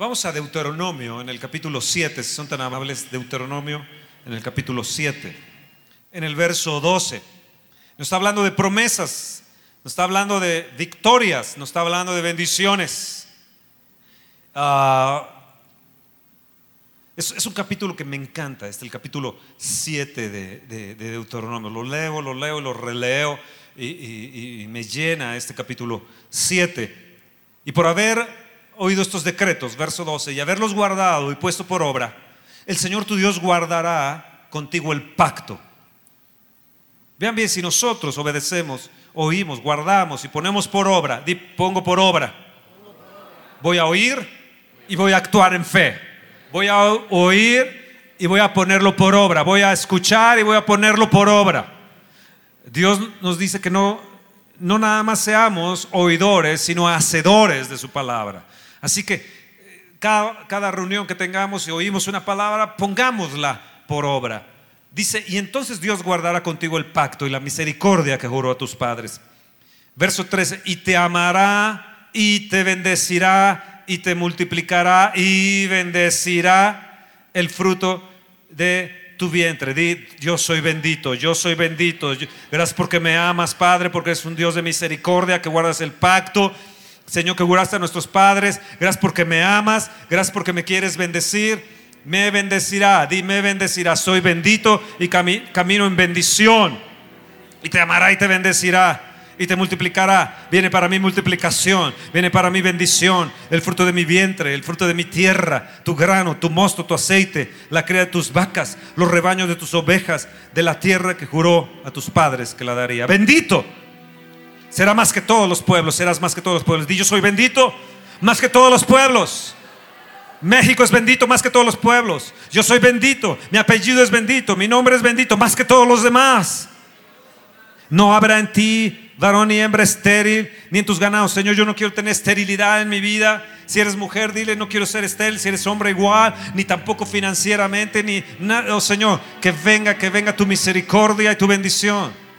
Vamos a Deuteronomio en el capítulo 7, si son tan amables, Deuteronomio en el capítulo 7, en el verso 12. Nos está hablando de promesas, nos está hablando de victorias, nos está hablando de bendiciones. Ah, es, un capítulo que me encanta, es el capítulo 7 de, Deuteronomio. Lo leo, lo leo, lo releo y, y me llena este capítulo 7. Y por haber oído estos decretos, verso 12, y haberlos guardado y puesto por obra, el Señor tu Dios guardará contigo el pacto. Vean bien, si nosotros obedecemos, oímos, guardamos y ponemos por obra, pongo por obra, voy a oír y voy a actuar en fe. Voy a oír y voy a ponerlo por obra. Voy a escuchar y voy a ponerlo por obra. Dios nos dice que no, no nada más seamos oidores, sino hacedores de su palabra. Así que eh, cada, cada reunión que tengamos y oímos una palabra, pongámosla por obra. Dice, y entonces Dios guardará contigo el pacto y la misericordia que juró a tus padres. Verso 13, y te amará y te bendecirá y te multiplicará y bendecirá el fruto de tu vientre. Di, yo soy bendito, yo soy bendito. Gracias porque me amas, Padre, porque es un Dios de misericordia, que guardas el pacto. Señor, que guardaste a nuestros padres. Gracias porque me amas. Gracias porque me quieres bendecir. Me bendecirá. Di, me bendecirá. Soy bendito y camino en bendición. Y te amará y te bendecirá y te multiplicará. Viene para mí multiplicación, viene para mí bendición, el fruto de mi vientre, el fruto de mi tierra, tu grano, tu mosto, tu aceite, la cría de tus vacas, los rebaños de tus ovejas, de la tierra que juró a tus padres que la daría. Bendito. Será más que todos los pueblos, serás más que todos los pueblos. Di yo soy bendito más que todos los pueblos. México es bendito más que todos los pueblos. Yo soy bendito, mi apellido es bendito, mi nombre es bendito más que todos los demás. No habrá en ti varón y hembra estéril, ni en tus ganados. Señor, yo no quiero tener esterilidad en mi vida. Si eres mujer, dile, no quiero ser estéril. Si eres hombre, igual, ni tampoco financieramente, ni nada. Oh Señor, que venga, que venga tu misericordia y tu bendición.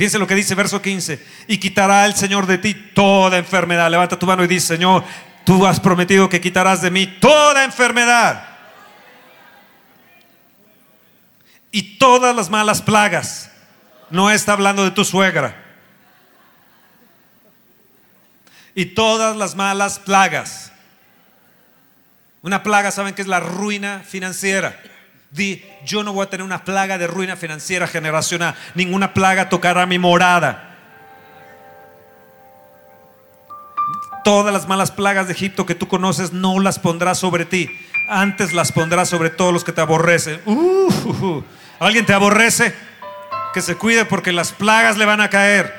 Fíjense lo que dice verso 15. Y quitará el Señor de ti toda enfermedad. Levanta tu mano y dice, Señor, tú has prometido que quitarás de mí toda enfermedad. Y todas las malas plagas no está hablando de tu suegra. Y todas las malas plagas. Una plaga, ¿saben qué es la ruina financiera? Di, yo no voy a tener una plaga de ruina financiera generacional. Ninguna plaga tocará mi morada. Todas las malas plagas de Egipto que tú conoces no las pondrás sobre ti. Antes las pondrás sobre todos los que te aborrecen. Uh. ¿Alguien te aborrece? que se cuide porque las plagas le van a caer.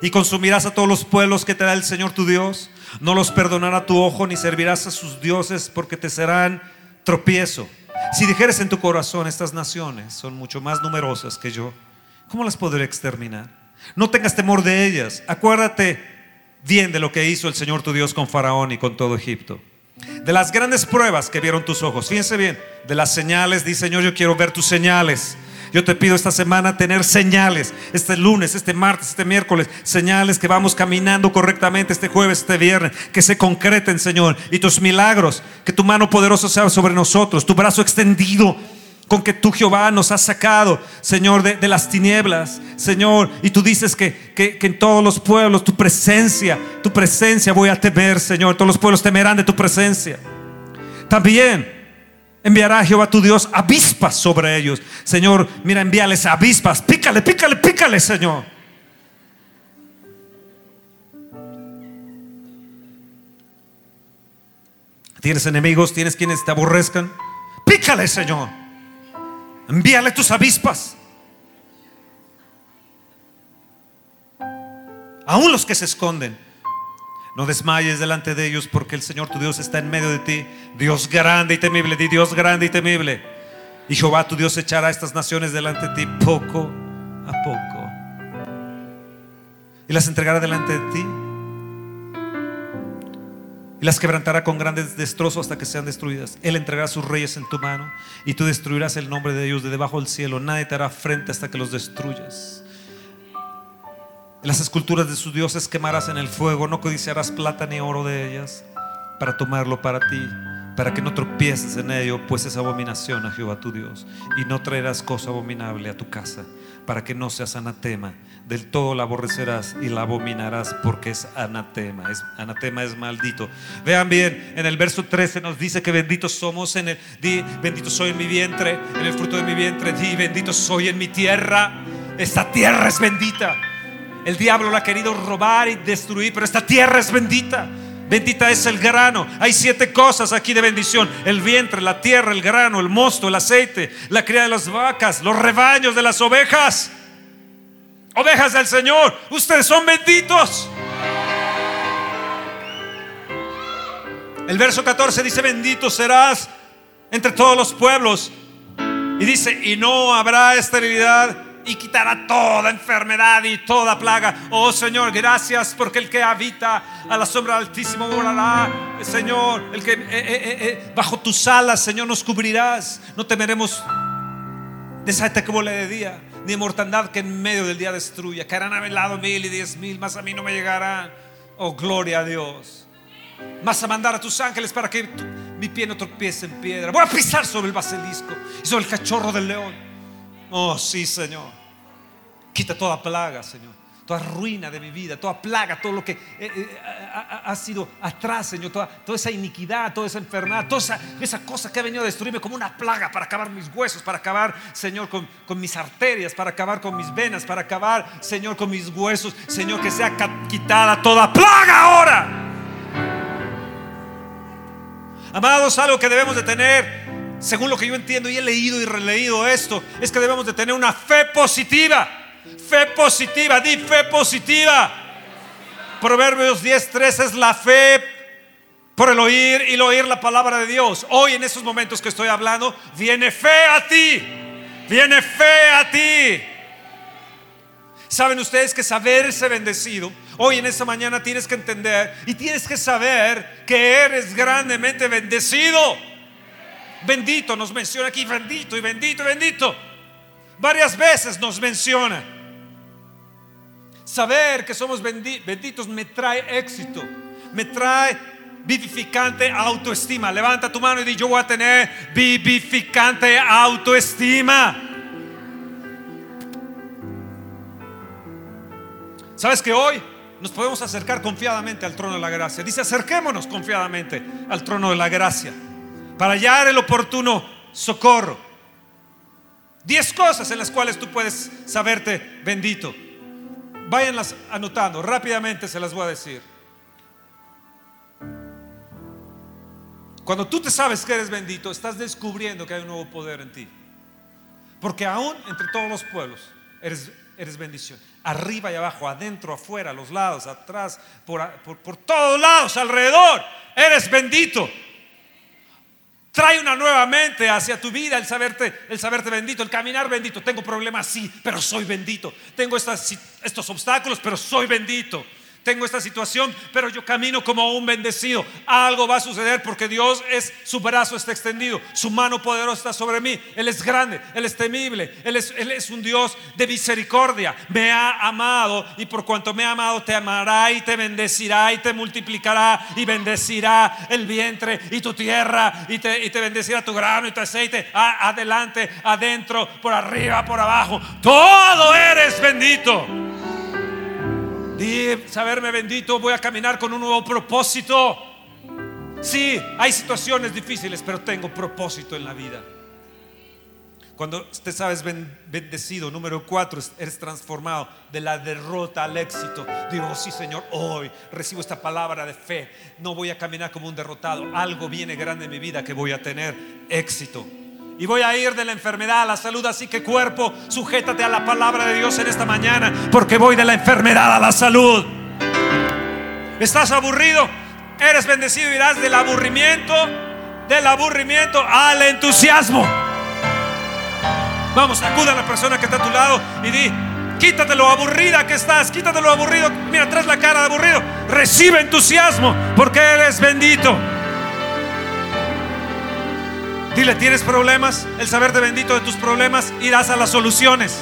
Y consumirás a todos los pueblos que te da el Señor tu Dios. No los perdonará tu ojo ni servirás a sus dioses porque te serán tropiezo. Si dijeres en tu corazón, estas naciones son mucho más numerosas que yo, ¿cómo las podré exterminar? No tengas temor de ellas. Acuérdate bien de lo que hizo el Señor tu Dios con Faraón y con todo Egipto. De las grandes pruebas que vieron tus ojos. Fíjense bien, de las señales, dice Señor, yo quiero ver tus señales. Yo te pido esta semana tener señales, este lunes, este martes, este miércoles, señales que vamos caminando correctamente este jueves, este viernes, que se concreten, Señor, y tus milagros, que tu mano poderosa sea sobre nosotros, tu brazo extendido con que tú Jehová nos has sacado, Señor, de, las tinieblas, Señor. Y tú dices que, que, en todos los pueblos tu presencia, tu presencia voy a temer, Señor. Todos los pueblos temerán de tu presencia. También Enviará Jehová tu Dios avispas sobre ellos. Señor, mira, envíales avispas. Pícale, pícale, pícale, Señor. ¿Tienes enemigos? ¿Tienes quienes te aborrezcan? Pícale, Señor. Envíale tus avispas. Aún los que se esconden. No desmayes delante de ellos porque el Señor tu Dios está en medio de ti. Dios grande y temible, di Dios grande y temible. Y Jehová tu Dios echará estas naciones delante de ti poco a poco. Y las entregará delante de ti. Y las quebrantará con grandes destrozos hasta que sean destruidas. Él entregará sus reyes en tu mano y tú destruirás el nombre de ellos de debajo del cielo. Nadie te hará frente hasta que los destruyas. Las esculturas de sus dioses quemarás en el fuego, no codiciarás plata ni oro de ellas. para tomarlo para ti, para que no tropieces en ello, pues es abominación a Jehová tu Dios. Y no traerás cosa abominable a tu casa, para que no seas anatema. Del todo la aborrecerás y la abominarás porque es anatema. Es, anatema es maldito. Vean bien, en el verso 13 nos dice que benditos somos en el, di, bendito soy en mi vientre, en el fruto de mi vientre, di, bendito soy en mi tierra. Esta tierra es bendita. El diablo la ha querido robar y destruir, pero esta tierra es bendita. Bendita es el grano. Hay siete cosas aquí de bendición. El vientre, la tierra, el grano, el mosto, el aceite, la cría de las vacas, los rebaños de las ovejas. Ovejas del Señor, ustedes son benditos. El verso 14 dice, bendito serás entre todos los pueblos. Y dice, y no habrá esterilidad y quitará toda enfermedad y toda plaga. Oh Señor, gracias porque el que habita a la sombra del Altísimo morará. Señor, el que eh, eh, eh, bajo tus alas, Señor, nos cubrirás. No temeremos de esa bola de día, ni mortandad que en medio del día destruya. Caerán a mi lado mil y diez mil, más a mí no me llegarán. Oh, gloria a Dios. Más a mandar a tus ángeles para que mi pie no tropiece en piedra. Voy a pisar sobre el basilisco y sobre el cachorro del león. Oh, sí, Señor. Quita toda plaga, Señor. Toda ruina de mi vida, toda plaga, todo lo que eh, eh, ha, sido atrás, Señor. Toda, esa iniquidad, toda esa enfermedad, toda esa, cosa que ha venido a destruirme como una plaga para acabar mis huesos, para acabar, Señor, con, con mis arterias, para acabar con mis venas, para acabar, Señor, con mis huesos. Señor, que sea quitada toda plaga ahora. Amados, algo que debemos de tener según lo que yo entiendo y he leído y releído esto, es que debemos de tener una fe positiva. Fe positiva, di fe positiva. Proverbios 10:3 es la fe por el oír y el oír la palabra de Dios. Hoy en esos momentos que estoy hablando, viene fe a ti. Viene fe a ti. Saben ustedes que saberse bendecido, hoy en esta mañana tienes que entender y tienes que saber que eres grandemente bendecido. Bendito nos menciona aquí, bendito y bendito y bendito. Varias veces nos menciona. Saber que somos benditos me trae éxito, me trae vivificante autoestima. Levanta tu mano y di, yo voy a tener vivificante autoestima. ¿Sabes que hoy nos podemos acercar confiadamente al trono de la gracia? Dice, acerquémonos confiadamente al trono de la gracia para hallar el oportuno socorro. Diez cosas en las cuales tú puedes saberte bendito. Váyanlas anotando, rápidamente se las voy a decir. Cuando tú te sabes que eres bendito, estás descubriendo que hay un nuevo poder en ti. Porque aún entre todos los pueblos eres, eres bendición. Arriba y abajo, adentro, afuera, a los lados, atrás, por, por, por todos lados, alrededor, eres bendito. Trae una nueva mente hacia tu vida el saberte, el saberte bendito, el caminar bendito. Tengo problemas, sí, pero soy bendito. Tengo estos obstáculos, pero soy bendito tengo esta situación, pero yo camino como un bendecido. Algo va a suceder porque Dios es, su brazo está extendido, su mano poderosa está sobre mí. Él es grande, Él es temible, Él es, un Dios de misericordia. Me ha amado y por cuanto me ha amado te amará y te bendecirá y te multiplicará y bendecirá el vientre y tu tierra y te, y te bendecirá tu grano y tu aceite. adelante, adentro, por arriba, por abajo. Todo eres bendito saberme bendito, voy a caminar con un nuevo propósito. Sí, hay situaciones difíciles, pero tengo propósito en la vida. Cuando te sabes bendecido, número cuatro, eres transformado de la derrota al éxito. Digo, oh, sí Señor, hoy recibo esta palabra de fe. No voy a caminar como un derrotado. Algo viene grande en mi vida que voy a tener éxito. Y voy a ir de la enfermedad a la salud. Así que cuerpo, sujétate a la palabra de Dios en esta mañana. Porque voy de la enfermedad a la salud. ¿Estás aburrido? Eres bendecido. Irás del aburrimiento, del aburrimiento al entusiasmo. Vamos, acuda a la persona que está a tu lado y di, quítate lo aburrida que estás, quítate lo aburrido. Mira, traes la cara de aburrido. Recibe entusiasmo porque eres bendito. Dile, ¿tienes problemas? El saberte bendito de tus problemas, irás a las soluciones.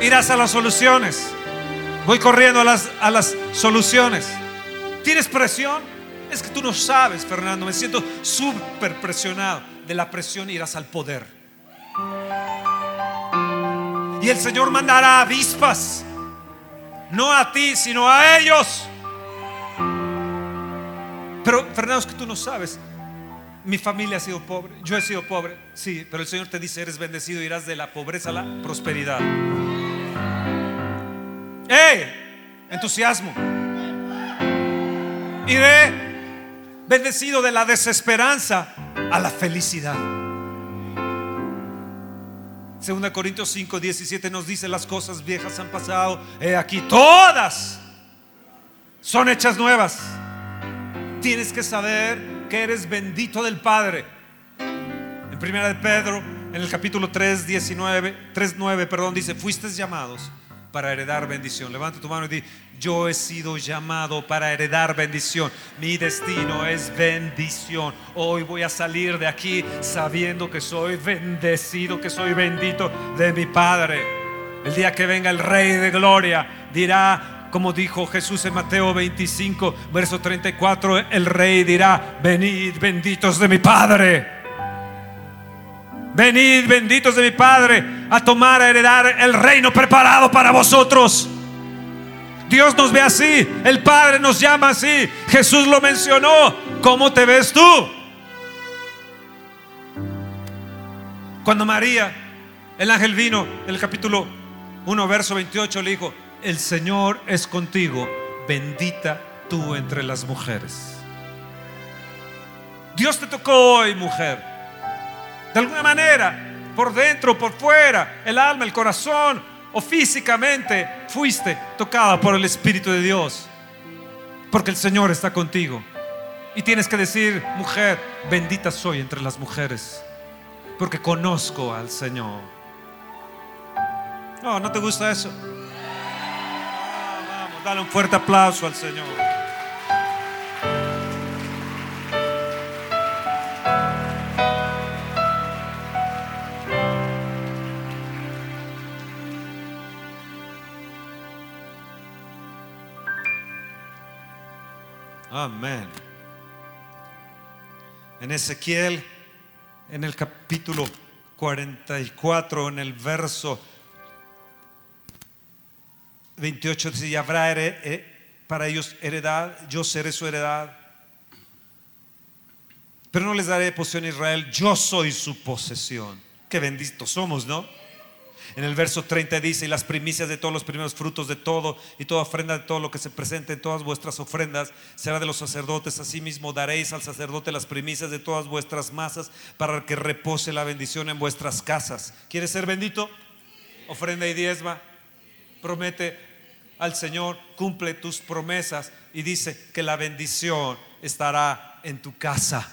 Irás a las soluciones. Voy corriendo a las, a las soluciones. ¿Tienes presión? Es que tú no sabes, Fernando, me siento súper presionado. De la presión irás al poder. Y el Señor mandará avispas, no a ti, sino a ellos. Pero, Fernando, es que tú no sabes. Mi familia ha sido pobre, yo he sido pobre, sí, pero el Señor te dice, eres bendecido, irás de la pobreza a la prosperidad. ¡Eh! Entusiasmo. Iré bendecido de la desesperanza a la felicidad. Segunda Corintios 5, 17 nos dice las cosas viejas han pasado. He aquí, todas son hechas nuevas. Tienes que saber que eres bendito del Padre. En primera de Pedro, en el capítulo 3, 19, 3, 9, perdón, dice, fuiste llamados para heredar bendición. Levanta tu mano y di, yo he sido llamado para heredar bendición. Mi destino es bendición. Hoy voy a salir de aquí sabiendo que soy bendecido, que soy bendito de mi Padre. El día que venga el Rey de Gloria dirá, como dijo Jesús en Mateo 25, verso 34, el rey dirá, venid benditos de mi Padre. Venid benditos de mi Padre a tomar, a heredar el reino preparado para vosotros. Dios nos ve así, el Padre nos llama así, Jesús lo mencionó. ¿Cómo te ves tú? Cuando María, el ángel vino, en el capítulo 1, verso 28, le dijo, el Señor es contigo, bendita tú entre las mujeres. Dios te tocó hoy, mujer. De alguna manera, por dentro, por fuera, el alma, el corazón o físicamente, fuiste tocada por el Espíritu de Dios. Porque el Señor está contigo. Y tienes que decir, mujer, bendita soy entre las mujeres. Porque conozco al Señor. No, ¿no te gusta eso? Dale un fuerte aplauso al Señor. Amén. En Ezequiel, en el capítulo 44, en el verso 28 dice, y habrá eh, para ellos heredad, yo seré su heredad. Pero no les daré posesión a Israel, yo soy su posesión. Qué benditos somos, ¿no? En el verso 30 dice, y las primicias de todos los primeros frutos de todo, y toda ofrenda de todo lo que se presente en todas vuestras ofrendas, será de los sacerdotes. Asimismo daréis al sacerdote las primicias de todas vuestras masas, para que repose la bendición en vuestras casas. ¿Quieres ser bendito? Ofrenda y diezma. Promete al Señor, cumple tus promesas y dice que la bendición estará en tu casa.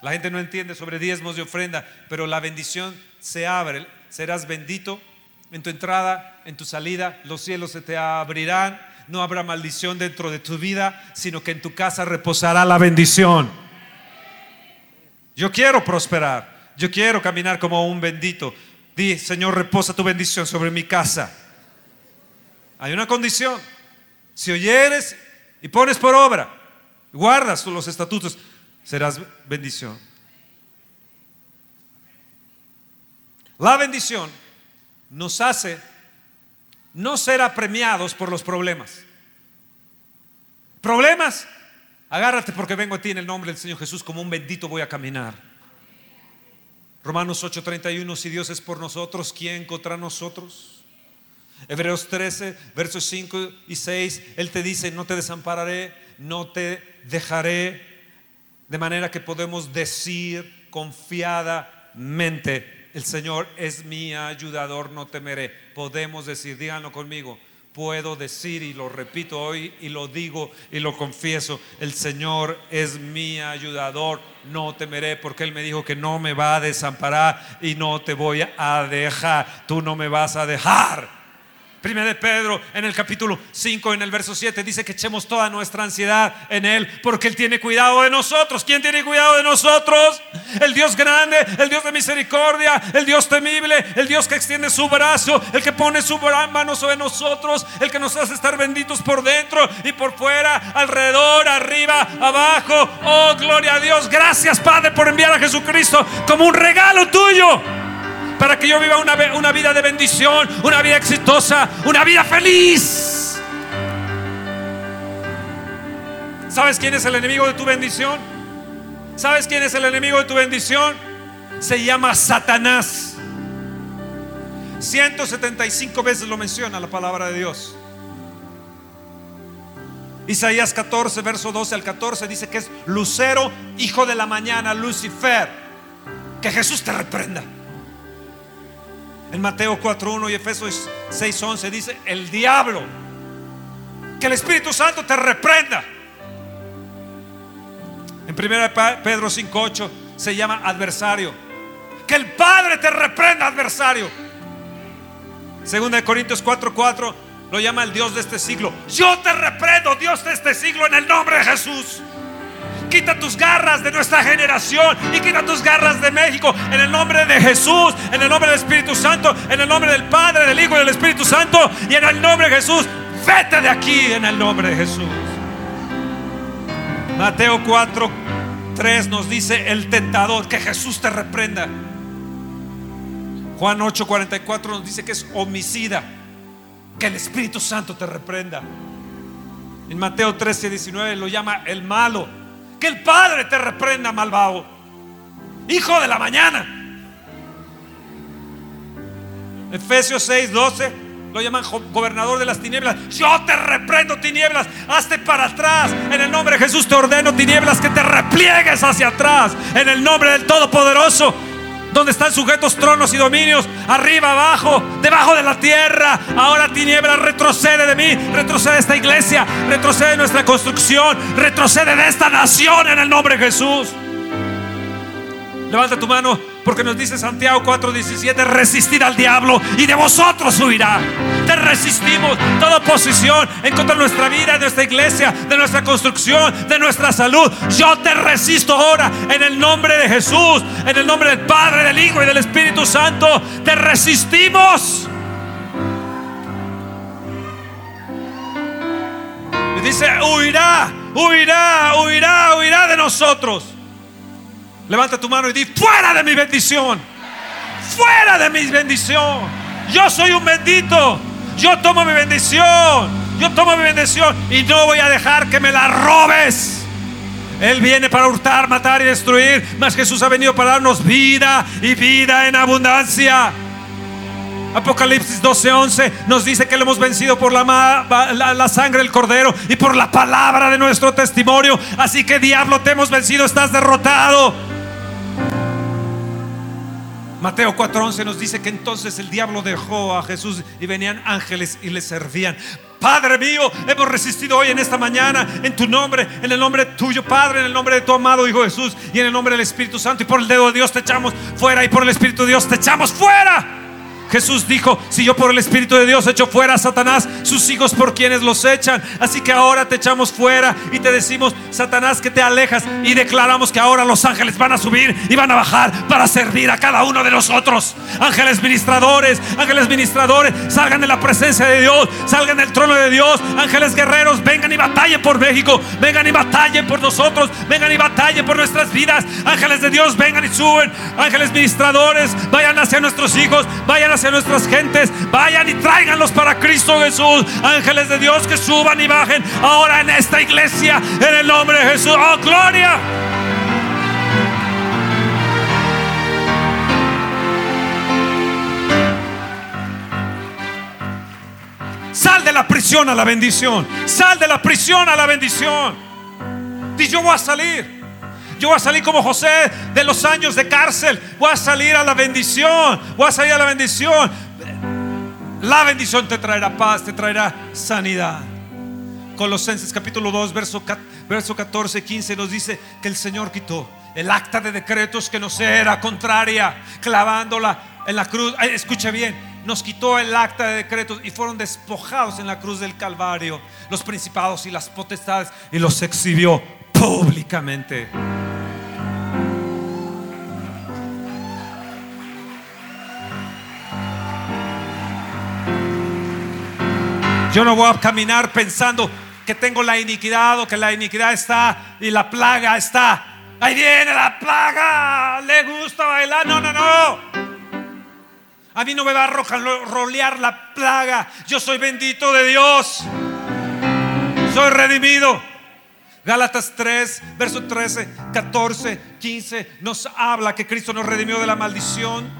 La gente no entiende sobre diezmos de ofrenda, pero la bendición se abre. Serás bendito en tu entrada, en tu salida, los cielos se te abrirán, no habrá maldición dentro de tu vida, sino que en tu casa reposará la bendición. Yo quiero prosperar, yo quiero caminar como un bendito. Di, Señor, reposa tu bendición sobre mi casa. Hay una condición. Si oyeres y pones por obra, guardas los estatutos, serás bendición. La bendición nos hace no ser apremiados por los problemas. Problemas, agárrate porque vengo a ti en el nombre del Señor Jesús como un bendito voy a caminar. Romanos 8:31, si Dios es por nosotros, ¿quién contra nosotros? Hebreos 13, versos 5 y 6, Él te dice, no te desampararé, no te dejaré, de manera que podemos decir confiadamente, el Señor es mi ayudador, no temeré. Podemos decir, díganlo conmigo, puedo decir y lo repito hoy y lo digo y lo confieso, el Señor es mi ayudador, no temeré porque Él me dijo que no me va a desamparar y no te voy a dejar, tú no me vas a dejar. Primera de Pedro en el capítulo 5 en el verso 7 dice que echemos toda nuestra ansiedad en él porque él tiene cuidado de nosotros. ¿Quién tiene cuidado de nosotros? El Dios grande, el Dios de misericordia, el Dios temible, el Dios que extiende su brazo, el que pone su mano sobre nosotros, el que nos hace estar benditos por dentro y por fuera, alrededor, arriba, abajo. Oh, gloria a Dios. Gracias, Padre, por enviar a Jesucristo como un regalo tuyo para que yo viva una, una vida de bendición, una vida exitosa, una vida feliz. ¿Sabes quién es el enemigo de tu bendición? ¿Sabes quién es el enemigo de tu bendición? Se llama Satanás. 175 veces lo menciona la palabra de Dios. Isaías 14, verso 12 al 14 dice que es Lucero, hijo de la mañana, Lucifer. Que Jesús te reprenda. En Mateo 4.1 y Efesios 6.11 dice, el diablo, que el Espíritu Santo te reprenda. En 1 Pedro 5.8 se llama adversario. Que el Padre te reprenda, adversario. Segunda de Corintios 4.4 lo llama el Dios de este siglo. Yo te reprendo, Dios de este siglo, en el nombre de Jesús. Quita tus garras de nuestra generación y quita tus garras de México en el nombre de Jesús, en el nombre del Espíritu Santo, en el nombre del Padre, del Hijo y del Espíritu Santo y en el nombre de Jesús. Vete de aquí en el nombre de Jesús. Mateo 4, 3 nos dice el tentador, que Jesús te reprenda. Juan 8, 44 nos dice que es homicida, que el Espíritu Santo te reprenda. En Mateo 13, 19 lo llama el malo que el Padre te reprenda, malvado. Hijo de la mañana. Efesios 6, 12 lo llaman gobernador de las tinieblas. Yo te reprendo tinieblas, hazte para atrás. En el nombre de Jesús te ordeno tinieblas que te repliegues hacia atrás. En el nombre del Todopoderoso donde están sujetos tronos y dominios, arriba, abajo, debajo de la tierra. Ahora tiniebla, retrocede de mí, retrocede de esta iglesia, retrocede de nuestra construcción, retrocede de esta nación en el nombre de Jesús. Levanta tu mano porque nos dice Santiago 4:17, resistir al diablo y de vosotros huirá. Te resistimos toda oposición en contra de nuestra vida, de nuestra iglesia, de nuestra construcción, de nuestra salud. Yo te resisto ahora en el nombre de Jesús, en el nombre del Padre, del Hijo y del Espíritu Santo. Te resistimos. Y dice, huirá, huirá, huirá, huirá de nosotros. Levanta tu mano y di, fuera de mi bendición. Fuera de mi bendición. Yo soy un bendito. Yo tomo mi bendición. Yo tomo mi bendición y no voy a dejar que me la robes. Él viene para hurtar, matar y destruir. Mas Jesús ha venido para darnos vida y vida en abundancia. Apocalipsis 12:11 nos dice que lo hemos vencido por la, la, sangre del cordero y por la palabra de nuestro testimonio. Así que diablo, te hemos vencido, estás derrotado. Mateo 4:11 nos dice que entonces el diablo dejó a Jesús y venían ángeles y le servían. Padre mío, hemos resistido hoy en esta mañana en tu nombre, en el nombre tuyo, Padre, en el nombre de tu amado Hijo Jesús y en el nombre del Espíritu Santo. Y por el dedo de Dios te echamos fuera y por el Espíritu de Dios te echamos fuera. Jesús dijo, si yo por el Espíritu de Dios echo fuera a Satanás, sus hijos por quienes los echan. Así que ahora te echamos fuera y te decimos, Satanás, que te alejas. Y declaramos que ahora los ángeles van a subir y van a bajar para servir a cada uno de nosotros. Ángeles ministradores, ángeles ministradores, salgan de la presencia de Dios, salgan del trono de Dios. Ángeles guerreros, vengan y batallen por México, vengan y batallen por nosotros, vengan y batallen por nuestras vidas. Ángeles de Dios, vengan y suben. Ángeles ministradores, vayan hacia nuestros hijos, vayan hacia nuestras gentes. Vayan y tráiganlos para Cristo Jesús. Ángeles de Dios que suban y bajen ahora en esta iglesia. En el nombre de Jesús. Oh, gloria. Sal de la prisión a la bendición. Sal de la prisión a la bendición. Y yo voy a salir. Yo voy a salir como José de los años de cárcel. Voy a salir a la bendición. Voy a salir a la bendición. La bendición te traerá paz, te traerá sanidad. Colosenses capítulo 2, verso, verso 14, 15 nos dice que el Señor quitó el acta de decretos que nos era contraria, clavándola en la cruz. Escuche bien, nos quitó el acta de decretos y fueron despojados en la cruz del Calvario los principados y las potestades y los exhibió públicamente. Yo no voy a caminar pensando que tengo la iniquidad o que la iniquidad está y la plaga está. Ahí viene la plaga. Le gusta bailar. No, no, no. A mí no me va a rolear la plaga. Yo soy bendito de Dios. Soy redimido. Gálatas 3, verso 13, 14, 15 nos habla que Cristo nos redimió de la maldición.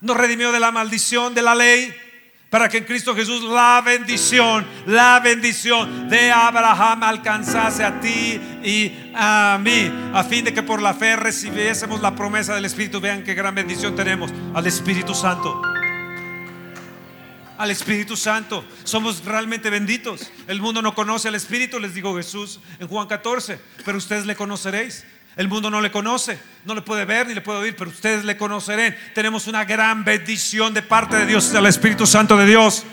Nos redimió de la maldición de la ley para que en Cristo Jesús la bendición, la bendición de Abraham alcanzase a ti y a mí, a fin de que por la fe recibiésemos la promesa del Espíritu. Vean qué gran bendición tenemos al Espíritu Santo. Al Espíritu Santo. Somos realmente benditos. El mundo no conoce al Espíritu, les digo Jesús en Juan 14, pero ustedes le conoceréis. El mundo no le conoce, no le puede ver ni le puede oír, pero ustedes le conocerán. Tenemos una gran bendición de parte de Dios, del Espíritu Santo de Dios.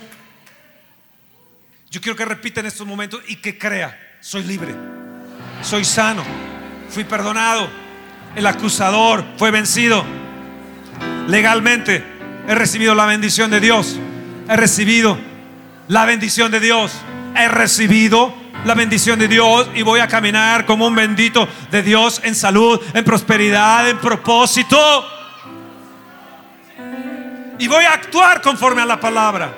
Yo quiero que repita en estos momentos y que crea, soy libre, soy sano, fui perdonado, el acusador fue vencido. Legalmente he recibido la bendición de Dios, he recibido la bendición de Dios, he recibido la bendición de Dios y voy a caminar como un bendito de Dios en salud, en prosperidad, en propósito. Y voy a actuar conforme a la palabra.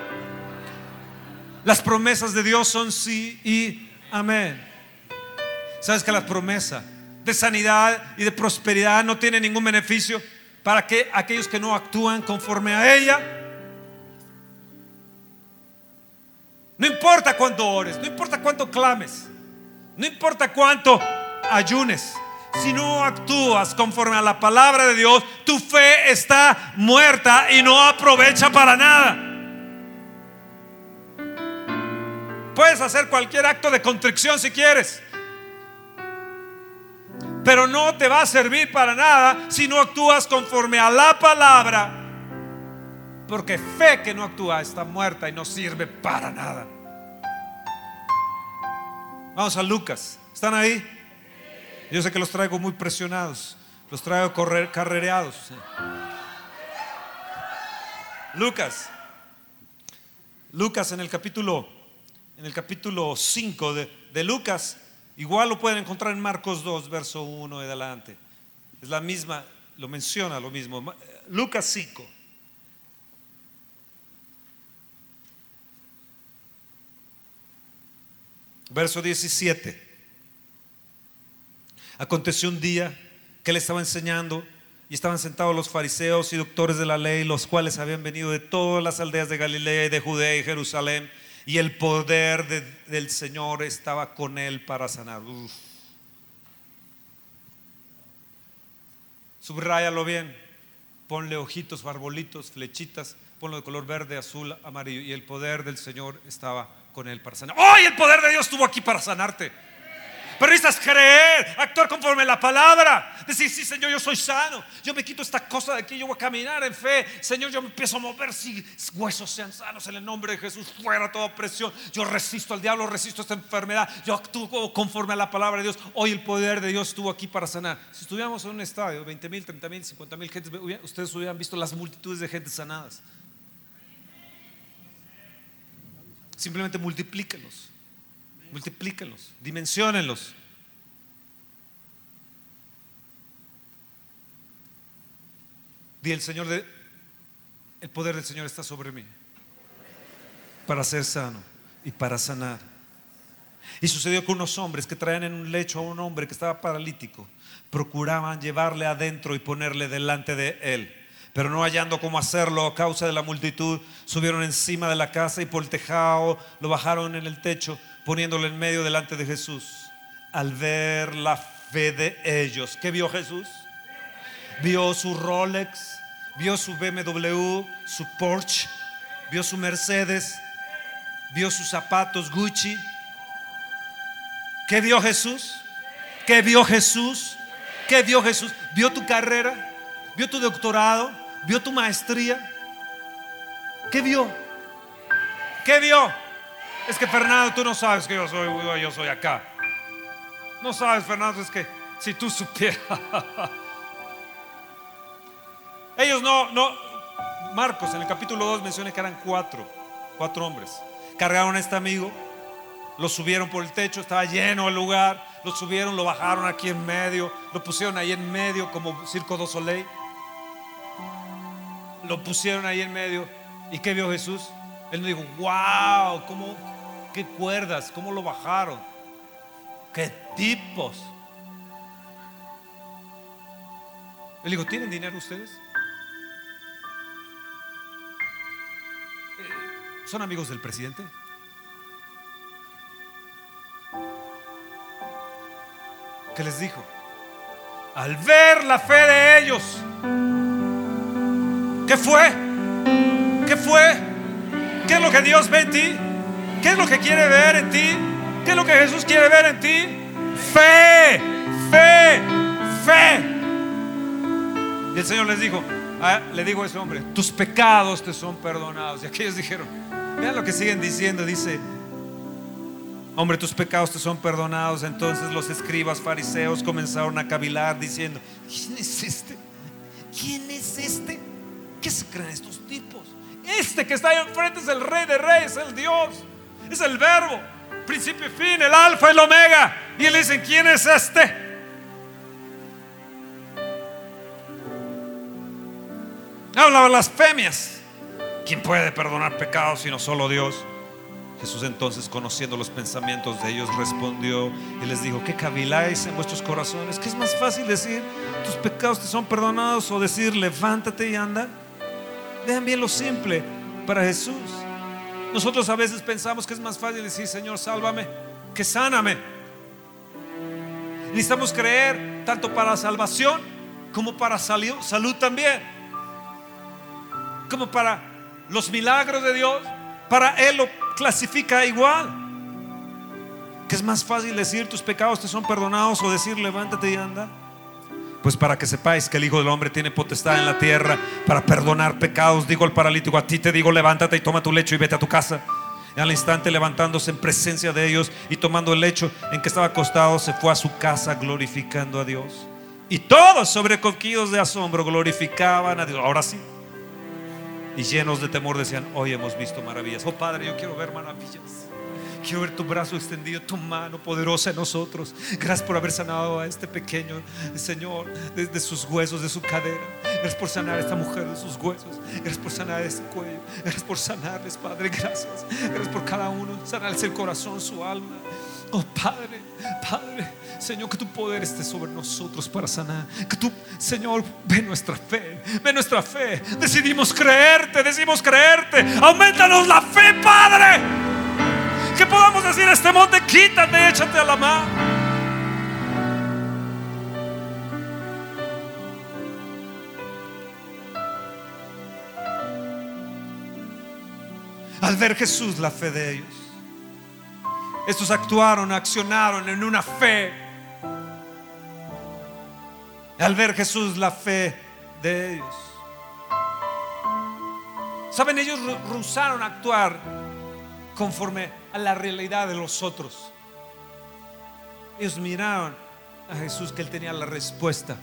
Las promesas de Dios son sí y amén. ¿Sabes que la promesa de sanidad y de prosperidad no tiene ningún beneficio para que aquellos que no actúan conforme a ella? No importa cuánto ores, no importa cuánto clames, no importa cuánto ayunes. Si no actúas conforme a la palabra de Dios, tu fe está muerta y no aprovecha para nada. Puedes hacer cualquier acto de contrición si quieres, pero no te va a servir para nada si no actúas conforme a la palabra porque fe que no actúa está muerta y no sirve para nada. Vamos a Lucas. ¿Están ahí? Yo sé que los traigo muy presionados. Los traigo correr, carrereados. Lucas. Lucas en el capítulo en el capítulo 5 de, de Lucas, igual lo pueden encontrar en Marcos 2, verso 1 y adelante. Es la misma, lo menciona lo mismo. Lucas 5. Verso 17. Aconteció un día que él estaba enseñando y estaban sentados los fariseos y doctores de la ley, los cuales habían venido de todas las aldeas de Galilea y de Judea y Jerusalén, y el poder del Señor estaba con él para sanar. Subráyalo bien, ponle ojitos, barbolitos, flechitas, ponlo de color verde, azul, amarillo, y el poder del Señor estaba con él para sanar. ¡Hoy el poder de Dios estuvo aquí para sanarte! Pero necesitas creer, actuar conforme a la palabra. Decir, sí, Señor, yo soy sano. Yo me quito esta cosa de aquí, yo voy a caminar en fe. Señor, yo me empiezo a mover. Si huesos sean sanos en el nombre de Jesús, fuera toda opresión. Yo resisto al diablo, resisto esta enfermedad. Yo actúo conforme a la palabra de Dios. Hoy el poder de Dios estuvo aquí para sanar. Si estuviéramos en un estadio, 20 mil, 30 mil, 50 mil gente, ustedes hubieran visto las multitudes de gente sanadas. Simplemente multiplíquenlos. Multiplíquenlos. Dimensionenlos. Di el Señor de, el poder del Señor está sobre mí para ser sano y para sanar. Y sucedió con unos hombres que traían en un lecho a un hombre que estaba paralítico. Procuraban llevarle adentro y ponerle delante de él pero no hallando cómo hacerlo a causa de la multitud, subieron encima de la casa y por el tejado lo bajaron en el techo, poniéndolo en medio delante de Jesús. Al ver la fe de ellos, ¿qué vio Jesús? Vio su Rolex, vio su BMW, su Porsche, vio su Mercedes, vio sus zapatos Gucci. ¿Qué vio Jesús? ¿Qué vio Jesús? ¿Qué vio Jesús? ¿Vio tu carrera? ¿Vio tu doctorado? vio tu maestría, ¿Qué vio? ¿Qué vio? Es que Fernando, tú no sabes que yo soy, yo soy acá. No sabes, Fernando, es que si tú supieras. Ellos no, no. Marcos en el capítulo 2 menciona que eran cuatro, cuatro hombres. Cargaron a este amigo, lo subieron por el techo, estaba lleno el lugar, lo subieron, lo bajaron aquí en medio, lo pusieron ahí en medio como Circo do Soleil. Lo pusieron ahí en medio. ¿Y qué vio Jesús? Él no dijo, wow, ¿cómo, qué cuerdas, cómo lo bajaron, qué tipos. Él dijo, ¿tienen dinero ustedes? ¿Son amigos del presidente? ¿Qué les dijo? Al ver la fe de ellos, ¿qué fue? ¿Qué fue? ¿Qué es lo que Dios ve en ti? ¿Qué es lo que quiere ver en ti? ¿Qué es lo que Jesús quiere ver en ti? Fe, fe, fe. Y el Señor les dijo, ah, le digo a ese hombre, tus pecados te son perdonados. Y aquellos dijeron, Vean lo que siguen diciendo. Dice, hombre, tus pecados te son perdonados. Entonces los escribas fariseos comenzaron a cavilar diciendo, ¿quién es este? ¿Quién es este? ¿Qué se creen estos tipos? Este que está ahí enfrente es el rey de reyes, el Dios. Es el verbo, principio y fin, el alfa y el omega. Y le dicen, ¿quién es este? Habla blasfemias. ¿Quién puede perdonar pecados sino solo Dios? Jesús entonces, conociendo los pensamientos de ellos, respondió y les dijo, ¿qué caviláis en vuestros corazones? ¿Qué es más fácil decir, tus pecados te son perdonados o decir, levántate y anda? Vean bien lo simple para Jesús. Nosotros a veces pensamos que es más fácil decir, Señor, sálvame, que sáname. Necesitamos creer tanto para salvación como para salud, salud también. Como para los milagros de Dios, para Él lo clasifica igual. Que es más fácil decir tus pecados te son perdonados o decir levántate y anda. Pues para que sepáis que el Hijo del Hombre tiene potestad en la tierra para perdonar pecados, digo al paralítico, a ti te digo levántate y toma tu lecho y vete a tu casa. Y al instante levantándose en presencia de ellos y tomando el lecho en que estaba acostado, se fue a su casa glorificando a Dios. Y todos sobrecogidos de asombro glorificaban a Dios. Ahora sí y llenos de temor decían, hoy hemos visto maravillas. Oh Padre, yo quiero ver maravillas. Quiero ver tu brazo extendido, tu mano poderosa en nosotros. Gracias por haber sanado a este pequeño Señor desde sus huesos, de su cadera. Gracias por sanar a esta mujer de sus huesos. Gracias por sanar ese cuello. Gracias por sanarles, Padre. Gracias. Gracias por cada uno. Sanarles el corazón, su alma. Oh Padre, Padre, Señor, que tu poder esté sobre nosotros para sanar. Que tu, Señor, ve nuestra fe, ve nuestra fe. Decidimos creerte, decidimos creerte. Aumentanos la fe, Padre. Que podamos decir a este monte, quítate, échate a la mar. Al ver Jesús la fe de ellos estos actuaron, accionaron en una fe. Al ver Jesús la fe de ellos. Saben, ellos rehusaron actuar conforme a la realidad de los otros. Ellos miraron a Jesús que él tenía la respuesta.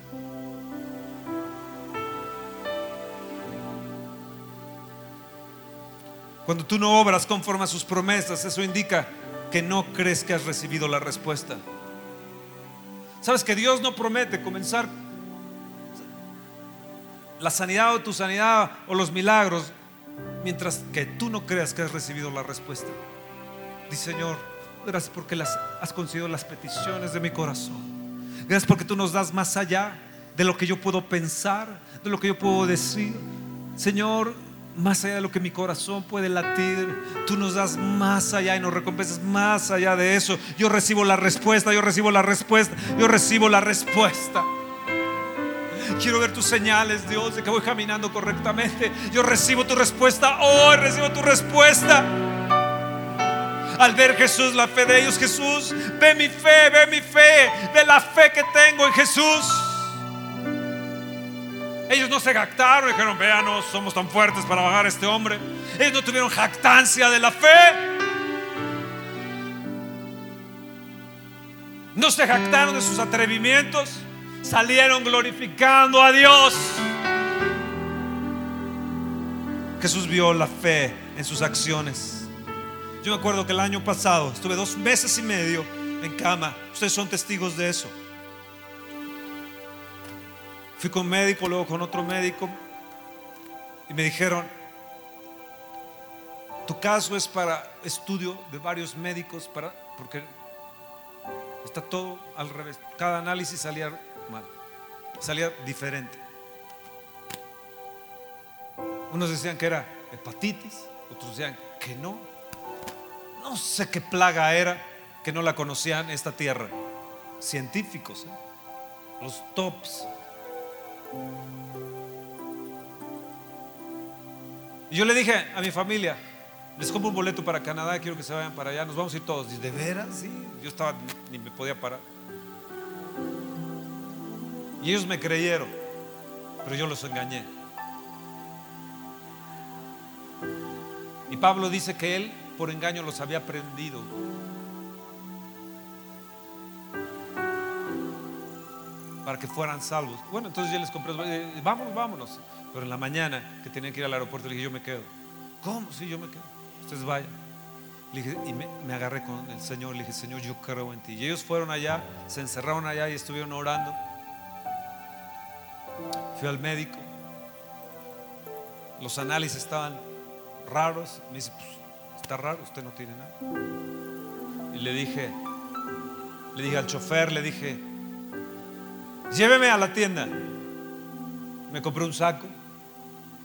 Cuando tú no obras conforme a sus promesas, eso indica que no crees que has recibido la respuesta. Sabes que Dios no promete comenzar la sanidad o tu sanidad o los milagros mientras que tú no creas que has recibido la respuesta. Dice Señor, gracias porque las, has concedido las peticiones de mi corazón. Gracias porque tú nos das más allá de lo que yo puedo pensar, de lo que yo puedo decir. Señor, más allá de lo que mi corazón puede latir. Tú nos das más allá y nos recompensas más allá de eso. Yo recibo la respuesta, yo recibo la respuesta, yo recibo la respuesta. Quiero ver tus señales, Dios, de que voy caminando correctamente. Yo recibo tu respuesta hoy, recibo tu respuesta. Al ver Jesús, la fe de ellos, Jesús, ve mi fe, ve mi fe, ve la fe que tengo en Jesús. Ellos no se jactaron, dijeron, veanos, somos tan fuertes para bajar a este hombre. Ellos no tuvieron jactancia de la fe. No se jactaron de sus atrevimientos. Salieron glorificando a Dios. Jesús vio la fe en sus acciones. Yo me acuerdo que el año pasado estuve dos meses y medio en cama. Ustedes son testigos de eso. Fui con un médico, luego con otro médico y me dijeron, tu caso es para estudio de varios médicos, para, porque está todo al revés. Cada análisis salía mal, salía diferente. Unos decían que era hepatitis, otros decían que no. No sé qué plaga era que no la conocían esta tierra. Científicos, ¿eh? los tops. Y yo le dije a mi familia, les compro un boleto para Canadá, quiero que se vayan para allá, nos vamos a ir todos. Y de veras, sí, yo estaba, ni me podía parar. Y ellos me creyeron, pero yo los engañé. Y Pablo dice que él por engaño los había prendido. Para que fueran salvos. Bueno, entonces yo les compré, eh, vámonos, vámonos. Pero en la mañana que tenían que ir al aeropuerto, le dije, yo me quedo. ¿Cómo? Sí, yo me quedo. Ustedes vayan. y me, me, agarré con el Señor. Le dije, Señor, yo creo en ti. Y ellos fueron allá, se encerraron allá y estuvieron orando. Fui al médico. Los análisis estaban raros. Me dice, pues, está usted no tiene nada. Y le dije, le dije al chofer, le dije, lléveme a la tienda. Me compré un saco,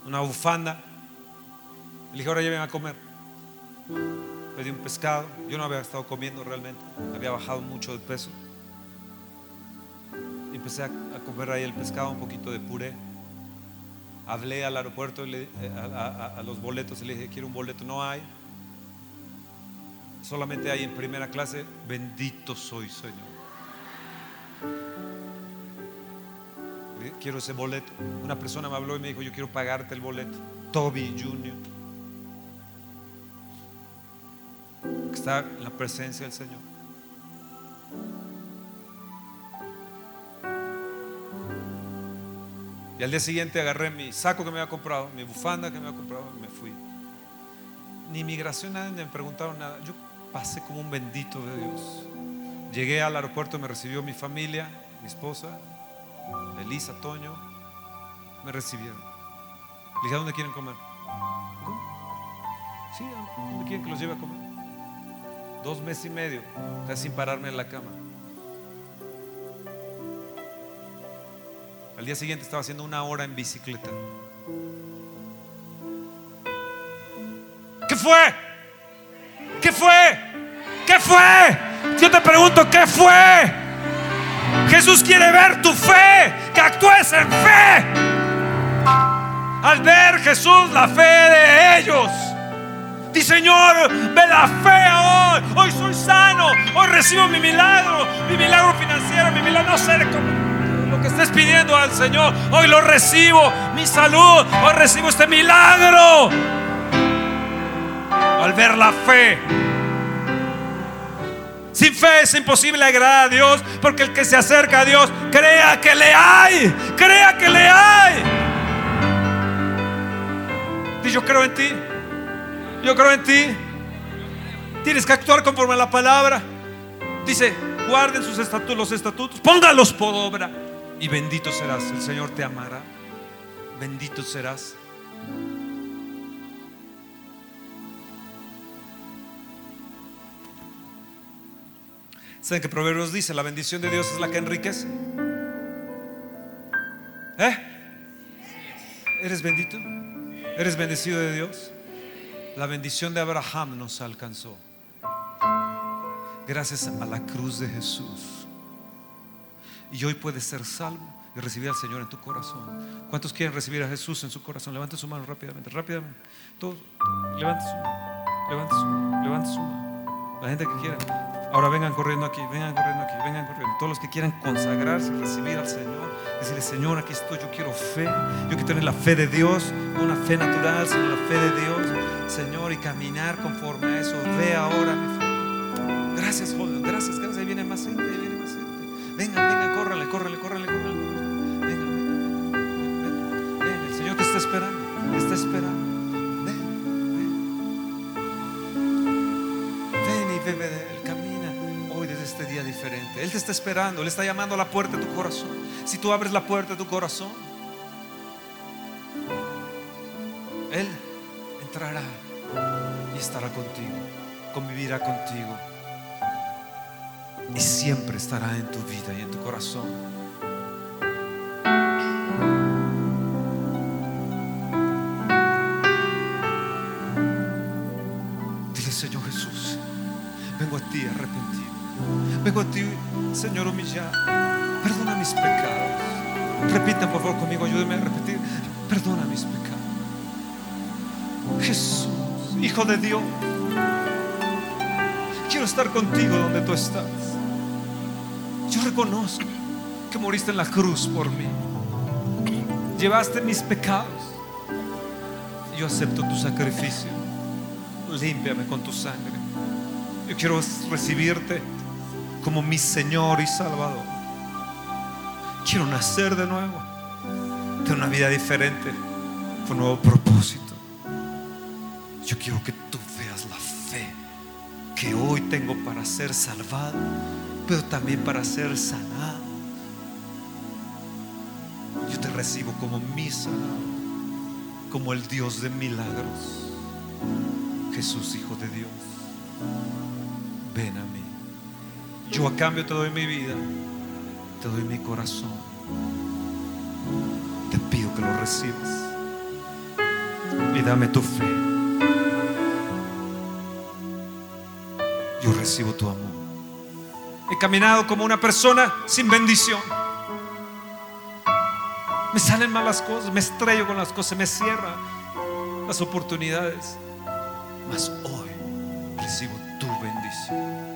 una bufanda. Le dije, ahora lléveme a comer. Pedí un pescado. Yo no había estado comiendo realmente. Había bajado mucho de peso. Y empecé a, comer ahí el pescado, un poquito de puré. Hablé al aeropuerto eh, a, a, los boletos y le dije, quiero un boleto. No hay. Solamente hay en primera clase. Bendito soy, Señor. Quiero ese boleto. Una persona me habló y me dijo, yo quiero pagarte el boleto. Toby Jr. Está en la presencia del Señor. Y al día siguiente agarré mi saco que me había comprado, mi bufanda que me había comprado y me fui. Ni inmigración, nadie me preguntaron nada. Yo pasé como un bendito de Dios. Llegué al aeropuerto, me recibió mi familia, mi esposa, Elisa, Toño. Me recibieron. Le dije, ¿a dónde quieren comer? Sí, ¿a dónde quieren que los lleve a comer? Dos meses y medio, casi sin pararme en la cama. Al día siguiente estaba haciendo una hora en bicicleta. ¿Qué fue? ¿Qué fue? ¿Qué fue? Yo te pregunto, ¿qué fue? Jesús quiere ver tu fe, que actúes en fe. Al ver Jesús la fe de ellos. Dice Señor, ve la fe hoy. Hoy soy sano. Hoy recibo mi milagro. Mi milagro financiero, mi milagro. No sé lo que estés pidiendo al Señor. Hoy lo recibo. Mi salud. Hoy recibo este milagro. Al ver la fe. Sin fe es imposible agradar a Dios, porque el que se acerca a Dios, crea que le hay, crea que le hay. Y yo creo en ti, yo creo en ti. Tienes que actuar conforme a la palabra. Dice, guarden sus estatutos, los estatutos, póngalos por obra y bendito serás. El Señor te amará. Bendito serás. ¿Saben que Proverbios dice? La bendición de Dios es la que enriquece. ¿Eh? ¿Eres bendito? ¿Eres bendecido de Dios? La bendición de Abraham nos alcanzó. Gracias a la cruz de Jesús. Y hoy puedes ser salvo y recibir al Señor en tu corazón. ¿Cuántos quieren recibir a Jesús en su corazón? Levante su mano rápidamente, rápidamente. Todos, levante su mano, levante su mano, levante su mano. La gente que quiera. Ahora vengan corriendo aquí, vengan corriendo aquí, vengan corriendo. Todos los que quieran consagrarse, recibir al Señor, decirle, Señor, aquí estoy, yo quiero fe. Yo quiero tener la fe de Dios, no una fe natural, sino la fe de Dios, Señor, y caminar conforme a eso. Ve ahora mi fe. Gracias, joven, gracias, gracias. Ahí viene más gente, ahí viene más gente. Vengan, vengan, córrale, córrale, córrale, córrale. Vengan, vengan, vengan, ven. El Señor te está esperando, te está esperando. Te está esperando, Él está llamando a la puerta de tu corazón. Si tú abres la puerta de tu corazón, Él entrará y estará contigo, convivirá contigo y siempre estará en tu vida y en tu corazón. Señor, humillado. Perdona mis pecados. Repitan por favor conmigo, ayúdenme a repetir. Perdona mis pecados. Jesús, Hijo de Dios, quiero estar contigo donde tú estás. Yo reconozco que moriste en la cruz por mí. Llevaste mis pecados. Yo acepto tu sacrificio. Límpiame con tu sangre. Yo quiero recibirte como mi Señor y Salvador. Quiero nacer de nuevo, de una vida diferente, con nuevo propósito. Yo quiero que tú veas la fe que hoy tengo para ser salvado, pero también para ser sanado. Yo te recibo como mi sanador, como el Dios de milagros. Jesús, Hijo de Dios, ven a mí. Yo a cambio te doy mi vida, te doy mi corazón. Te pido que lo recibas y dame tu fe. Yo recibo tu amor. He caminado como una persona sin bendición. Me salen mal las cosas, me estrello con las cosas, me cierran las oportunidades. Mas hoy recibo tu bendición.